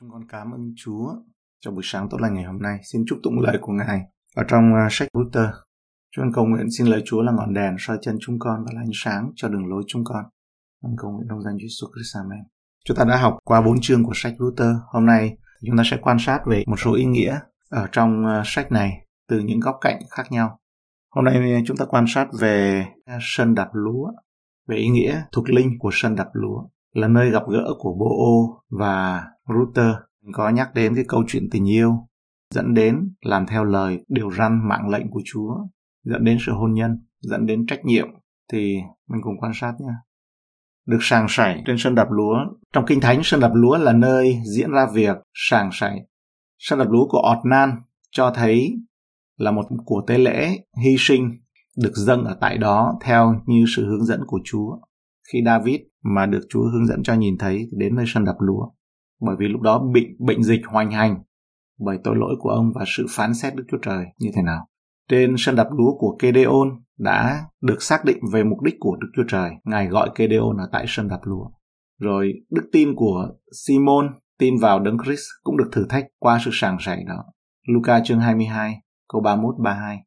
Chúng con cảm ơn Chúa cho buổi sáng tốt lành ngày hôm nay. Xin chúc tụng lời của Ngài ở trong uh, sách Luther. Chúng con cầu nguyện xin lời Chúa là ngọn đèn soi chân chúng con và là ánh sáng cho đường lối chúng con. Con cầu nguyện trong danh Chúa Jesus Christ. Amen. Chúng ta đã học qua bốn chương của sách Luther. Hôm nay chúng ta sẽ quan sát về một số ý nghĩa ở trong uh, sách này từ những góc cạnh khác nhau. Hôm nay à, chúng ta quan sát về sân đạp lúa, về ý nghĩa thuộc linh của sân đạp lúa là nơi gặp gỡ của Bo và Router có nhắc đến cái câu chuyện tình yêu dẫn đến làm theo lời điều răn mạng lệnh của Chúa, dẫn đến sự hôn nhân, dẫn đến trách nhiệm thì mình cùng quan sát nha. Được sàng sảy trên sân đạp lúa. Trong Kinh Thánh, sân đạp lúa là nơi diễn ra việc sàng sảy. Sân đạp lúa của Otnan cho thấy là một của tế lễ hy sinh được dâng ở tại đó theo như sự hướng dẫn của Chúa. Khi David mà được Chúa hướng dẫn cho nhìn thấy thì đến nơi sân đập lúa bởi vì lúc đó bệnh bệnh dịch hoành hành bởi tội lỗi của ông và sự phán xét Đức Chúa Trời như thế nào. Trên sân đập lúa của Kedeon đã được xác định về mục đích của Đức Chúa Trời. Ngài gọi Kedeon ở tại sân đập lúa. Rồi đức tin của Simon tin vào Đấng Christ cũng được thử thách qua sự sàng sảy đó. Luca chương 22 câu 31 32.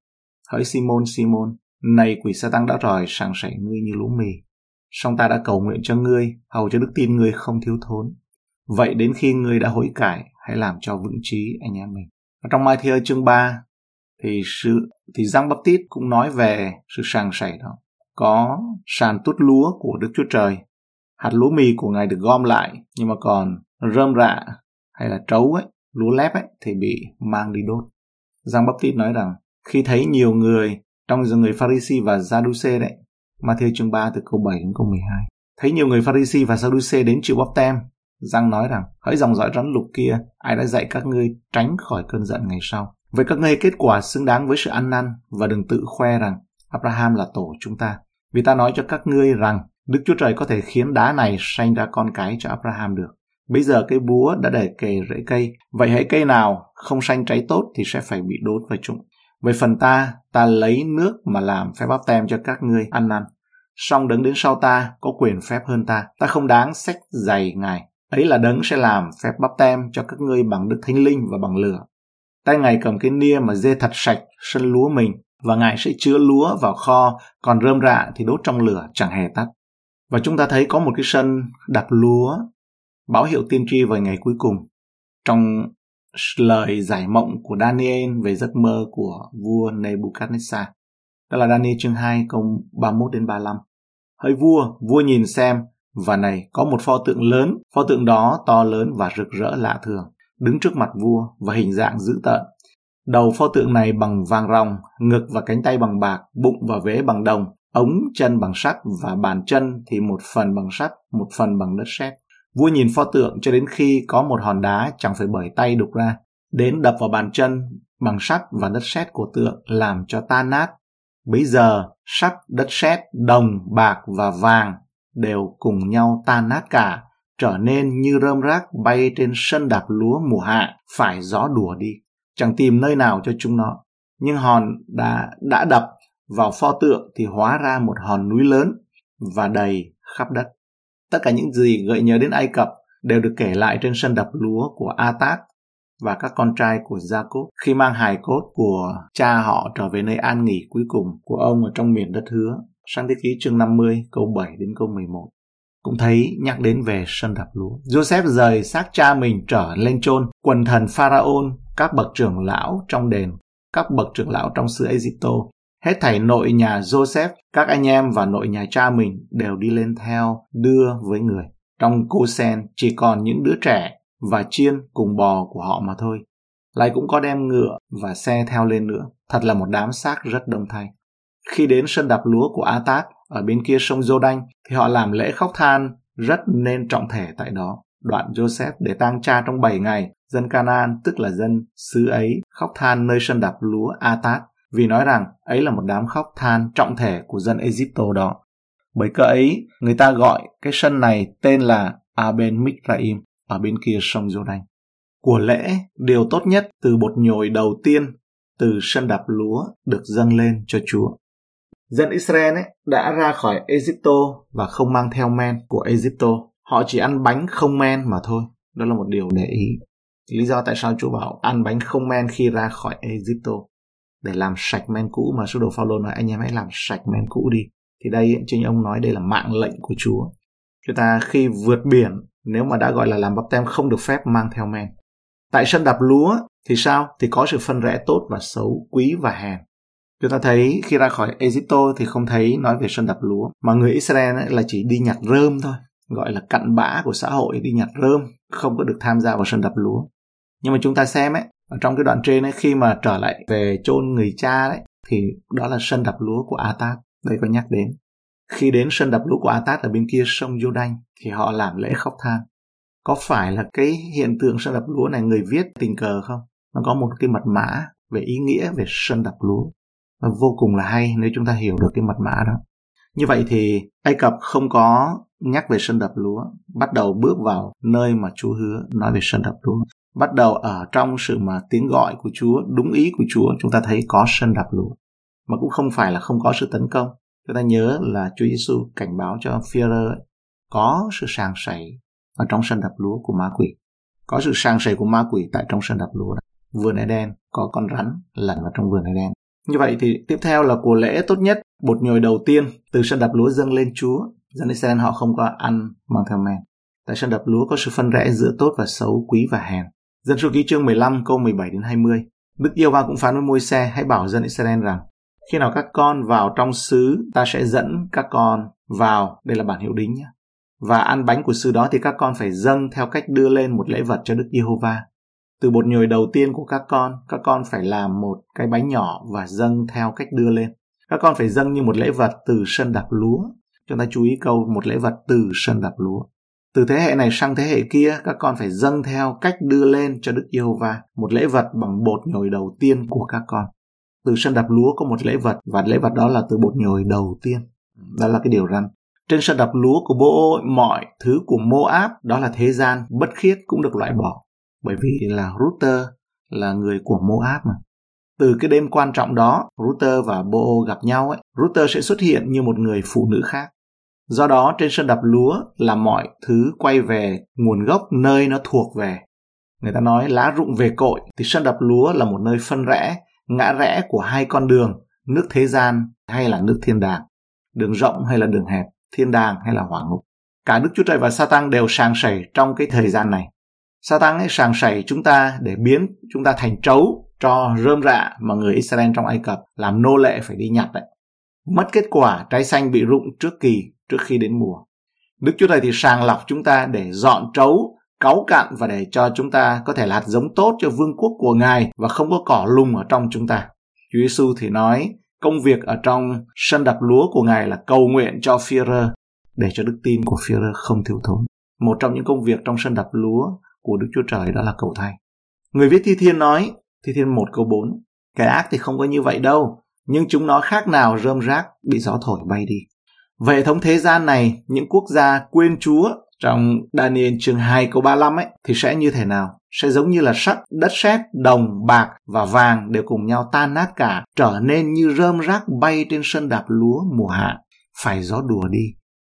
Hỡi Simon Simon, này quỷ sa tăng đã ròi sàng sảy ngươi như lúa mì. Song ta đã cầu nguyện cho ngươi, hầu cho đức tin ngươi không thiếu thốn. Vậy đến khi ngươi đã hối cải, hãy làm cho vững trí anh em mình. Và trong Matthew chương 3 thì sự thì Giăng Tít cũng nói về sự sàng sảy đó. Có sàn tút lúa của Đức Chúa Trời. Hạt lúa mì của Ngài được gom lại, nhưng mà còn rơm rạ hay là trấu ấy, lúa lép ấy thì bị mang đi đốt. Giăng Tít nói rằng khi thấy nhiều người trong người Pharisee và Sadduce đấy, Matthew chương 3 từ câu 7 đến câu 12. Thấy nhiều người Pharisee và Sadducee đến chịu bóp tem, Giang nói rằng, hỡi dòng dõi rắn lục kia, ai đã dạy các ngươi tránh khỏi cơn giận ngày sau. Vậy các ngươi kết quả xứng đáng với sự ăn năn và đừng tự khoe rằng Abraham là tổ chúng ta. Vì ta nói cho các ngươi rằng Đức Chúa Trời có thể khiến đá này sanh ra con cái cho Abraham được. Bây giờ cái búa đã để kề rễ cây, vậy hãy cây nào không sanh trái tốt thì sẽ phải bị đốt và trụng. Về phần ta, ta lấy nước mà làm phép báp tem cho các ngươi ăn năn. Song đứng đến sau ta có quyền phép hơn ta, ta không đáng sách giày ngài ấy là đấng sẽ làm phép bắp tem cho các ngươi bằng đức thánh linh và bằng lửa. Tay ngài cầm cái nia mà dê thật sạch sân lúa mình và ngài sẽ chứa lúa vào kho, còn rơm rạ thì đốt trong lửa chẳng hề tắt. Và chúng ta thấy có một cái sân đặt lúa báo hiệu tiên tri về ngày cuối cùng. Trong lời giải mộng của Daniel về giấc mơ của vua Nebuchadnezzar. Đó là Daniel chương 2 câu 31 đến 35. Hỡi vua, vua nhìn xem, và này có một pho tượng lớn, pho tượng đó to lớn và rực rỡ lạ thường, đứng trước mặt vua và hình dạng dữ tợn. Đầu pho tượng này bằng vàng ròng, ngực và cánh tay bằng bạc, bụng và vế bằng đồng, ống chân bằng sắt và bàn chân thì một phần bằng sắt, một phần bằng đất sét. Vua nhìn pho tượng cho đến khi có một hòn đá chẳng phải bởi tay đục ra, đến đập vào bàn chân bằng sắt và đất sét của tượng làm cho tan nát. Bây giờ, sắt, đất sét, đồng, bạc và vàng đều cùng nhau tan nát cả, trở nên như rơm rác bay trên sân đạp lúa mùa hạ, phải gió đùa đi. Chẳng tìm nơi nào cho chúng nó. Nhưng hòn đã, đã đập vào pho tượng thì hóa ra một hòn núi lớn và đầy khắp đất. Tất cả những gì gợi nhớ đến Ai Cập đều được kể lại trên sân đập lúa của Atat và các con trai của Jacob khi mang hài cốt của cha họ trở về nơi an nghỉ cuối cùng của ông ở trong miền đất hứa sang thế ký chương 50 câu 7 đến câu 11 cũng thấy nhắc đến về sân đạp lúa. Joseph rời xác cha mình trở lên chôn quần thần Pharaon, các bậc trưởng lão trong đền, các bậc trưởng lão trong xứ Egypto, hết thảy nội nhà Joseph, các anh em và nội nhà cha mình đều đi lên theo đưa với người. Trong cô sen chỉ còn những đứa trẻ và chiên cùng bò của họ mà thôi. Lại cũng có đem ngựa và xe theo lên nữa. Thật là một đám xác rất đông thay. Khi đến sân đạp lúa của A-tát ở bên kia sông Dô Đanh thì họ làm lễ khóc than rất nên trọng thể tại đó. Đoạn Joseph để tang cha trong 7 ngày, dân Canaan tức là dân xứ ấy khóc than nơi sân đạp lúa A-tát vì nói rằng ấy là một đám khóc than trọng thể của dân Egypto đó. Bởi cơ ấy, người ta gọi cái sân này tên là Aben-Mikraim ở bên kia sông Giô-đanh. Của lẽ, điều tốt nhất từ bột nhồi đầu tiên từ sân đạp lúa được dâng lên cho Chúa. Dân Israel ấy đã ra khỏi Egypto và không mang theo men của Egypto. Họ chỉ ăn bánh không men mà thôi. đó là một điều để ý lý do tại sao Chúa bảo ăn bánh không men khi ra khỏi Egypto để làm sạch men cũ mà sứ đồ Phaolô nói anh em hãy làm sạch men cũ đi thì đây chính ông nói đây là mạng lệnh của Chúa chúng ta khi vượt biển nếu mà đã gọi là làm bắp tem không được phép mang theo men. Tại sân đạp lúa thì sao? Thì có sự phân rẽ tốt và xấu, quý và hèn. Chúng ta thấy khi ra khỏi Egypto thì không thấy nói về sân đạp lúa, mà người Israel ấy là chỉ đi nhặt rơm thôi, gọi là cặn bã của xã hội, đi nhặt rơm, không có được tham gia vào sân đạp lúa. Nhưng mà chúng ta xem ấy, ở trong cái đoạn trên ấy, khi mà trở lại về chôn người cha đấy thì đó là sân đạp lúa của Atat đây có nhắc đến khi đến sân đập lúa của Atat ở bên kia sông Jordan thì họ làm lễ khóc than có phải là cái hiện tượng sân đập lúa này người viết tình cờ không nó có một cái mật mã về ý nghĩa về sân đập lúa và vô cùng là hay nếu chúng ta hiểu được cái mật mã đó như vậy thì Ai Cập không có nhắc về sân đập lúa, bắt đầu bước vào nơi mà Chúa hứa nói về sân đập lúa. Bắt đầu ở trong sự mà tiếng gọi của Chúa, đúng ý của Chúa, chúng ta thấy có sân đập lúa. Mà cũng không phải là không có sự tấn công. Chúng ta nhớ là Chúa Giêsu cảnh báo cho Führer có sự sàng sảy ở trong sân đập lúa của ma quỷ. Có sự sàng sảy của ma quỷ tại trong sân đập lúa. Vườn Eden có con rắn lẩn vào trong vườn Eden. Như vậy thì tiếp theo là của lễ tốt nhất, bột nhồi đầu tiên từ sân đập lúa dâng lên Chúa dân Israel họ không có ăn mang theo men. Tại sân đập lúa có sự phân rẽ giữa tốt và xấu, quý và hèn. Dân số ký chương 15 câu 17 đến 20. Đức Yêu Va cũng phán với môi xe hãy bảo dân Israel rằng khi nào các con vào trong xứ ta sẽ dẫn các con vào đây là bản hiệu đính nhé và ăn bánh của xứ đó thì các con phải dâng theo cách đưa lên một lễ vật cho Đức Giê-hô-va. Từ bột nhồi đầu tiên của các con, các con phải làm một cái bánh nhỏ và dâng theo cách đưa lên. Các con phải dâng như một lễ vật từ sân đạp lúa Chúng ta chú ý câu một lễ vật từ sân đạp lúa. Từ thế hệ này sang thế hệ kia, các con phải dâng theo cách đưa lên cho Đức Giê-hô-va một lễ vật bằng bột nhồi đầu tiên của các con. Từ sân đạp lúa có một lễ vật và lễ vật đó là từ bột nhồi đầu tiên. Đó là cái điều răn. Trên sân đạp lúa của bố mọi thứ của Moab đó là thế gian bất khiết cũng được loại bỏ. Bởi vì là Router là người của Moab mà. Từ cái đêm quan trọng đó, Router và Bo gặp nhau ấy, Router sẽ xuất hiện như một người phụ nữ khác. Do đó trên sân đập lúa là mọi thứ quay về nguồn gốc nơi nó thuộc về. Người ta nói lá rụng về cội thì sân đập lúa là một nơi phân rẽ, ngã rẽ của hai con đường, nước thế gian hay là nước thiên đàng, đường rộng hay là đường hẹp, thiên đàng hay là hỏa ngục. Cả Đức Chúa Trời và Satan đều sàng sảy trong cái thời gian này. Satan ấy sàng sảy chúng ta để biến chúng ta thành trấu cho rơm rạ mà người Israel trong Ai Cập làm nô lệ phải đi nhặt đấy. Mất kết quả trái xanh bị rụng trước kỳ trước khi đến mùa. Đức Chúa Trời thì sàng lọc chúng ta để dọn trấu, cáu cạn và để cho chúng ta có thể là hạt giống tốt cho vương quốc của Ngài và không có cỏ lùng ở trong chúng ta. Chúa Giêsu thì nói công việc ở trong sân đập lúa của Ngài là cầu nguyện cho Führer để cho đức tin của Führer không thiếu thốn. Một trong những công việc trong sân đập lúa của Đức Chúa Trời đó là cầu thay. Người viết Thi Thiên nói, Thi Thiên 1 câu 4, cái ác thì không có như vậy đâu, nhưng chúng nó khác nào rơm rác bị gió thổi bay đi. Về hệ thống thế gian này, những quốc gia quên Chúa trong Daniel chương 2 câu 35 ấy thì sẽ như thế nào? Sẽ giống như là sắt, đất sét, đồng, bạc và vàng đều cùng nhau tan nát cả, trở nên như rơm rác bay trên sân đạp lúa mùa hạ. Phải gió đùa đi,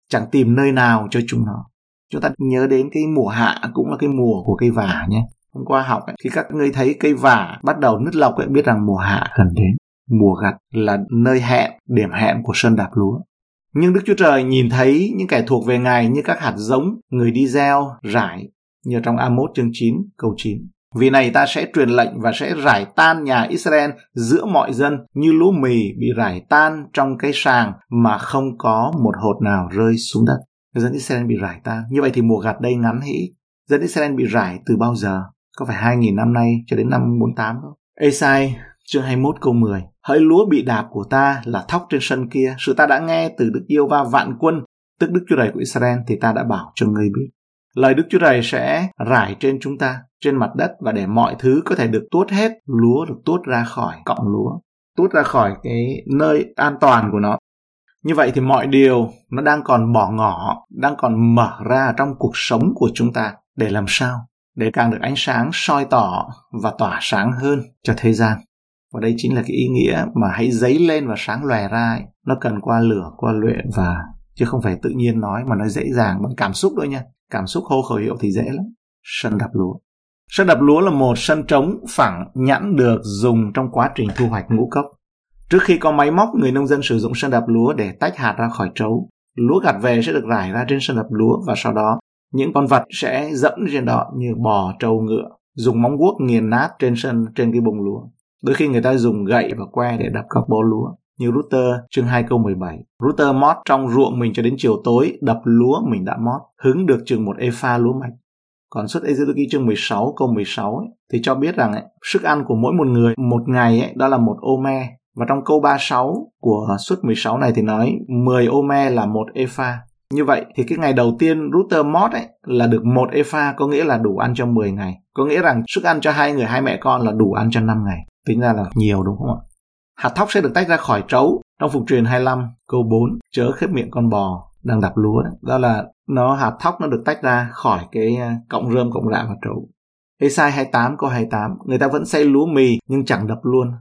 chẳng tìm nơi nào cho chúng nó. Chúng ta nhớ đến cái mùa hạ cũng là cái mùa của cây vả nhé. Hôm qua học ấy, khi các ngươi thấy cây vả bắt đầu nứt lọc ấy, biết rằng mùa hạ gần đến. Mùa gặt là nơi hẹn, điểm hẹn của sân đạp lúa. Nhưng Đức Chúa Trời nhìn thấy những kẻ thuộc về Ngài như các hạt giống, người đi gieo, rải, như trong Amos chương 9, câu 9. Vì này ta sẽ truyền lệnh và sẽ rải tan nhà Israel giữa mọi dân như lúa mì bị rải tan trong cái sàng mà không có một hột nào rơi xuống đất. Dân Israel bị rải tan. Như vậy thì mùa gặt đây ngắn hĩ. Dân Israel bị rải từ bao giờ? Có phải 2.000 năm nay cho đến năm 48 không? Esai chương 21 câu 10 Hỡi lúa bị đạp của ta là thóc trên sân kia, sự ta đã nghe từ Đức Yêu Va vạn quân, tức Đức Chúa Trời của Israel thì ta đã bảo cho ngươi biết. Lời Đức Chúa Trời sẽ rải trên chúng ta, trên mặt đất và để mọi thứ có thể được tuốt hết, lúa được tuốt ra khỏi cọng lúa, tuốt ra khỏi cái nơi an toàn của nó. Như vậy thì mọi điều nó đang còn bỏ ngỏ, đang còn mở ra trong cuộc sống của chúng ta để làm sao? Để càng được ánh sáng soi tỏ và tỏa sáng hơn cho thế gian và đây chính là cái ý nghĩa mà hãy dấy lên và sáng lòe ra ấy. nó cần qua lửa qua luyện và chứ không phải tự nhiên nói mà nó dễ dàng bằng cảm xúc thôi nha cảm xúc hô khẩu hiệu thì dễ lắm sân đập lúa. Sân đập lúa là một sân trống phẳng nhẵn được dùng trong quá trình thu hoạch ngũ cốc. Trước khi có máy móc, người nông dân sử dụng sân đập lúa để tách hạt ra khỏi trấu. Lúa gặt về sẽ được rải ra trên sân đập lúa và sau đó những con vật sẽ dẫm trên đó như bò, trâu, ngựa, dùng móng guốc nghiền nát trên sân trên cái bông lúa. Đôi khi người ta dùng gậy và que để đập các bó lúa. Như Router chương 2 câu 17. Router mót trong ruộng mình cho đến chiều tối, đập lúa mình đã mót, hứng được chừng một epha lúa mạch. Còn xuất Ezekiel chương 16 câu 16 ấy, thì cho biết rằng ấy, sức ăn của mỗi một người một ngày ấy, đó là một ô me. Và trong câu 36 của suất 16 này thì nói 10 ô me là một epha. Như vậy thì cái ngày đầu tiên router mod ấy là được một epha có nghĩa là đủ ăn cho 10 ngày. Có nghĩa rằng sức ăn cho hai người hai mẹ con là đủ ăn cho 5 ngày. Tính ra là nhiều, đúng không ạ? Hạt thóc sẽ được tách ra khỏi trấu. Trong phục truyền 25 câu 4 chớ khép miệng con bò đang đạp lúa đấy. Đó là nó, hạt thóc nó được tách ra khỏi cái à, cọng rơm, cọng rạ và trấu. Esai 28 câu 28 người ta vẫn xây lúa mì nhưng chẳng đập luôn.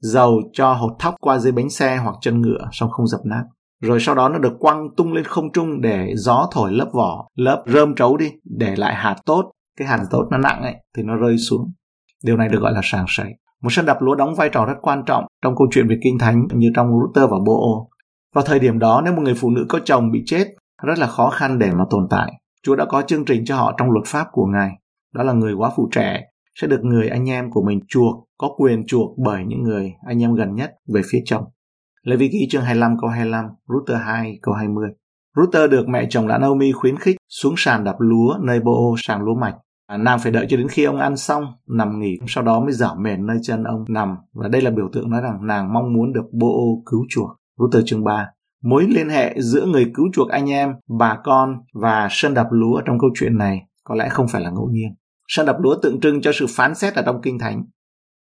Dầu cho hột thóc qua dưới bánh xe hoặc chân ngựa xong không dập nát rồi sau đó nó được quăng tung lên không trung để gió thổi lớp vỏ, lớp rơm trấu đi, để lại hạt tốt cái hạt tốt nó nặng ấy, thì nó rơi xuống điều này được gọi là sàng sảy một sân đập lúa đóng vai trò rất quan trọng trong câu chuyện về kinh thánh như trong Luther và Bộ. vào thời điểm đó nếu một người phụ nữ có chồng bị chết rất là khó khăn để mà tồn tại Chúa đã có chương trình cho họ trong luật pháp của Ngài đó là người quá phụ trẻ sẽ được người anh em của mình chuộc có quyền chuộc bởi những người anh em gần nhất về phía chồng Lê Vi Ký chương 25 câu 25, Router 2 câu 20. Router được mẹ chồng là Naomi khuyến khích xuống sàn đập lúa nơi Bo sàn lúa mạch. À, nàng phải đợi cho đến khi ông ăn xong, nằm nghỉ, sau đó mới dở mền nơi chân ông nằm. Và đây là biểu tượng nói rằng nàng mong muốn được Bô cứu chuộc. Router chương 3. Mối liên hệ giữa người cứu chuộc anh em, bà con và sân đập lúa trong câu chuyện này có lẽ không phải là ngẫu nhiên. Sân đập lúa tượng trưng cho sự phán xét ở trong kinh thánh.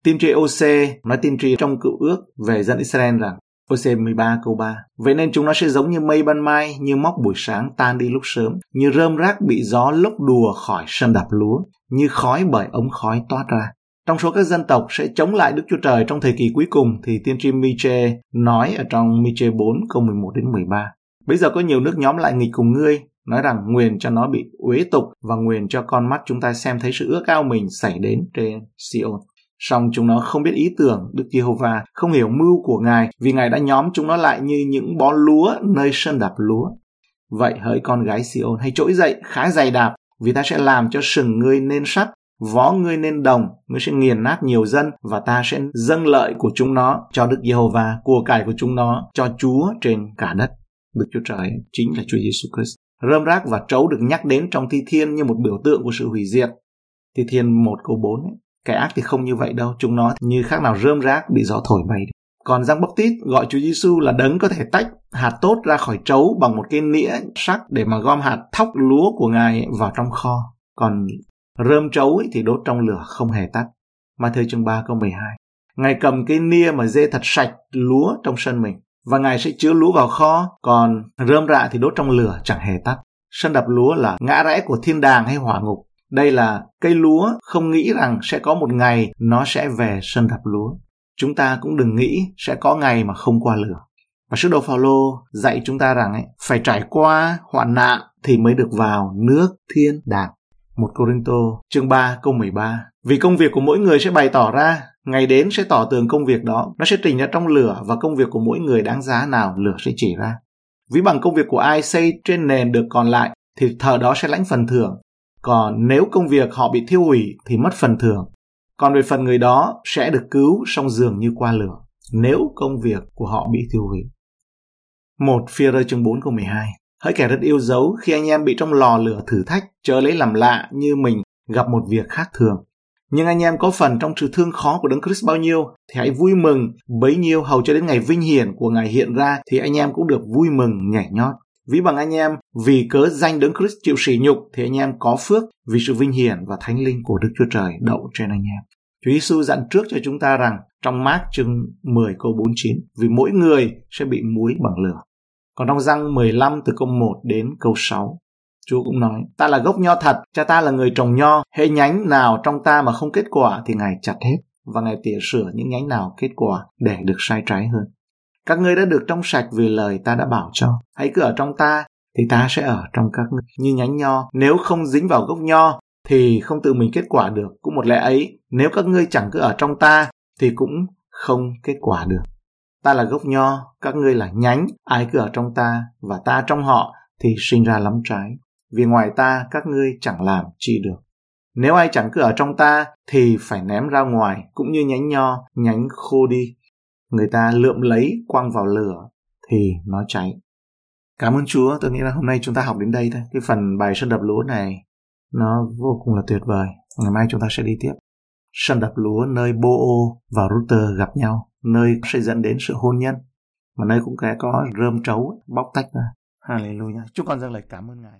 Tiên tri OC nói tiên tri trong cựu ước về dân Israel rằng OC 13 câu 3 Vậy nên chúng nó sẽ giống như mây ban mai, như móc buổi sáng tan đi lúc sớm, như rơm rác bị gió lốc đùa khỏi sân đạp lúa, như khói bởi ống khói toát ra. Trong số các dân tộc sẽ chống lại Đức Chúa Trời trong thời kỳ cuối cùng thì tiên tri Miche nói ở trong Miche 4 câu 11 đến 13. Bây giờ có nhiều nước nhóm lại nghịch cùng ngươi, nói rằng nguyền cho nó bị uế tục và nguyền cho con mắt chúng ta xem thấy sự ước ao mình xảy đến trên Sion song chúng nó không biết ý tưởng Đức Giê-hô-va, không hiểu mưu của Ngài vì Ngài đã nhóm chúng nó lại như những bó lúa nơi sân đạp lúa. Vậy hỡi con gái Siôn hãy trỗi dậy khá dày đạp vì ta sẽ làm cho sừng ngươi nên sắt, vó ngươi nên đồng, ngươi sẽ nghiền nát nhiều dân và ta sẽ dâng lợi của chúng nó cho Đức Giê-hô-va, của cải của chúng nó cho Chúa trên cả đất. Đức Chúa Trời chính là Chúa Giêsu Christ. Rơm rác và trấu được nhắc đến trong thi thiên như một biểu tượng của sự hủy diệt. Thi thiên 1 câu 4 ấy, Kẻ ác thì không như vậy đâu, chúng nó như khác nào rơm rác bị gió thổi bay. Còn Giang Bốc Tít gọi Chúa Giêsu là đấng có thể tách hạt tốt ra khỏi trấu bằng một cái nĩa sắc để mà gom hạt thóc lúa của Ngài vào trong kho. Còn rơm trấu thì đốt trong lửa không hề tắt. Mà thời chương 3 câu 12. Ngài cầm cái nia mà dê thật sạch lúa trong sân mình và Ngài sẽ chứa lúa vào kho, còn rơm rạ thì đốt trong lửa chẳng hề tắt. Sân đập lúa là ngã rẽ của thiên đàng hay hỏa ngục. Đây là cây lúa không nghĩ rằng sẽ có một ngày nó sẽ về sân đập lúa. Chúng ta cũng đừng nghĩ sẽ có ngày mà không qua lửa. Và sứ đồ Phaolô dạy chúng ta rằng ấy, phải trải qua hoạn nạn thì mới được vào nước thiên đàng. Một Corinto chương 3 câu 13 Vì công việc của mỗi người sẽ bày tỏ ra, ngày đến sẽ tỏ tường công việc đó, nó sẽ trình ra trong lửa và công việc của mỗi người đáng giá nào lửa sẽ chỉ ra. ví bằng công việc của ai xây trên nền được còn lại thì thờ đó sẽ lãnh phần thưởng còn nếu công việc họ bị thiêu hủy thì mất phần thưởng. Còn về phần người đó sẽ được cứu song dường như qua lửa, nếu công việc của họ bị thiêu hủy. Một phi rơi chương 4 câu 12 Hỡi kẻ rất yêu dấu, khi anh em bị trong lò lửa thử thách, chớ lấy làm lạ như mình gặp một việc khác thường. Nhưng anh em có phần trong sự thương khó của Đấng Christ bao nhiêu thì hãy vui mừng, bấy nhiêu hầu cho đến ngày vinh hiển của Ngài hiện ra thì anh em cũng được vui mừng nhảy nhót. Ví bằng anh em, vì cớ danh đấng Christ chịu sỉ nhục thì anh em có phước vì sự vinh hiển và thánh linh của Đức Chúa Trời đậu trên anh em. Chúa Giêsu dặn trước cho chúng ta rằng trong mát chương 10 câu 49 vì mỗi người sẽ bị muối bằng lửa. Còn trong răng 15 từ câu 1 đến câu 6 Chúa cũng nói, ta là gốc nho thật, cha ta là người trồng nho, hệ nhánh nào trong ta mà không kết quả thì Ngài chặt hết, và Ngài tỉa sửa những nhánh nào kết quả để được sai trái hơn. Các ngươi đã được trong sạch vì lời ta đã bảo cho. Hãy cứ ở trong ta, thì ta sẽ ở trong các ngươi như nhánh nho. Nếu không dính vào gốc nho, thì không tự mình kết quả được. Cũng một lẽ ấy, nếu các ngươi chẳng cứ ở trong ta thì cũng không kết quả được. Ta là gốc nho, các ngươi là nhánh, ai cứ ở trong ta và ta trong họ thì sinh ra lắm trái. Vì ngoài ta các ngươi chẳng làm chi được. Nếu ai chẳng cứ ở trong ta thì phải ném ra ngoài cũng như nhánh nho, nhánh khô đi. Người ta lượm lấy quăng vào lửa thì nó cháy. Cảm ơn Chúa, tôi nghĩ là hôm nay chúng ta học đến đây thôi. Cái phần bài sân đập lúa này nó vô cùng là tuyệt vời. Ngày mai chúng ta sẽ đi tiếp. Sân đập lúa nơi Bo và Router gặp nhau, nơi sẽ dẫn đến sự hôn nhân, mà nơi cũng sẽ có rơm trấu bóc tách ra. Hallelujah. Chúc con dâng lời cảm ơn Ngài.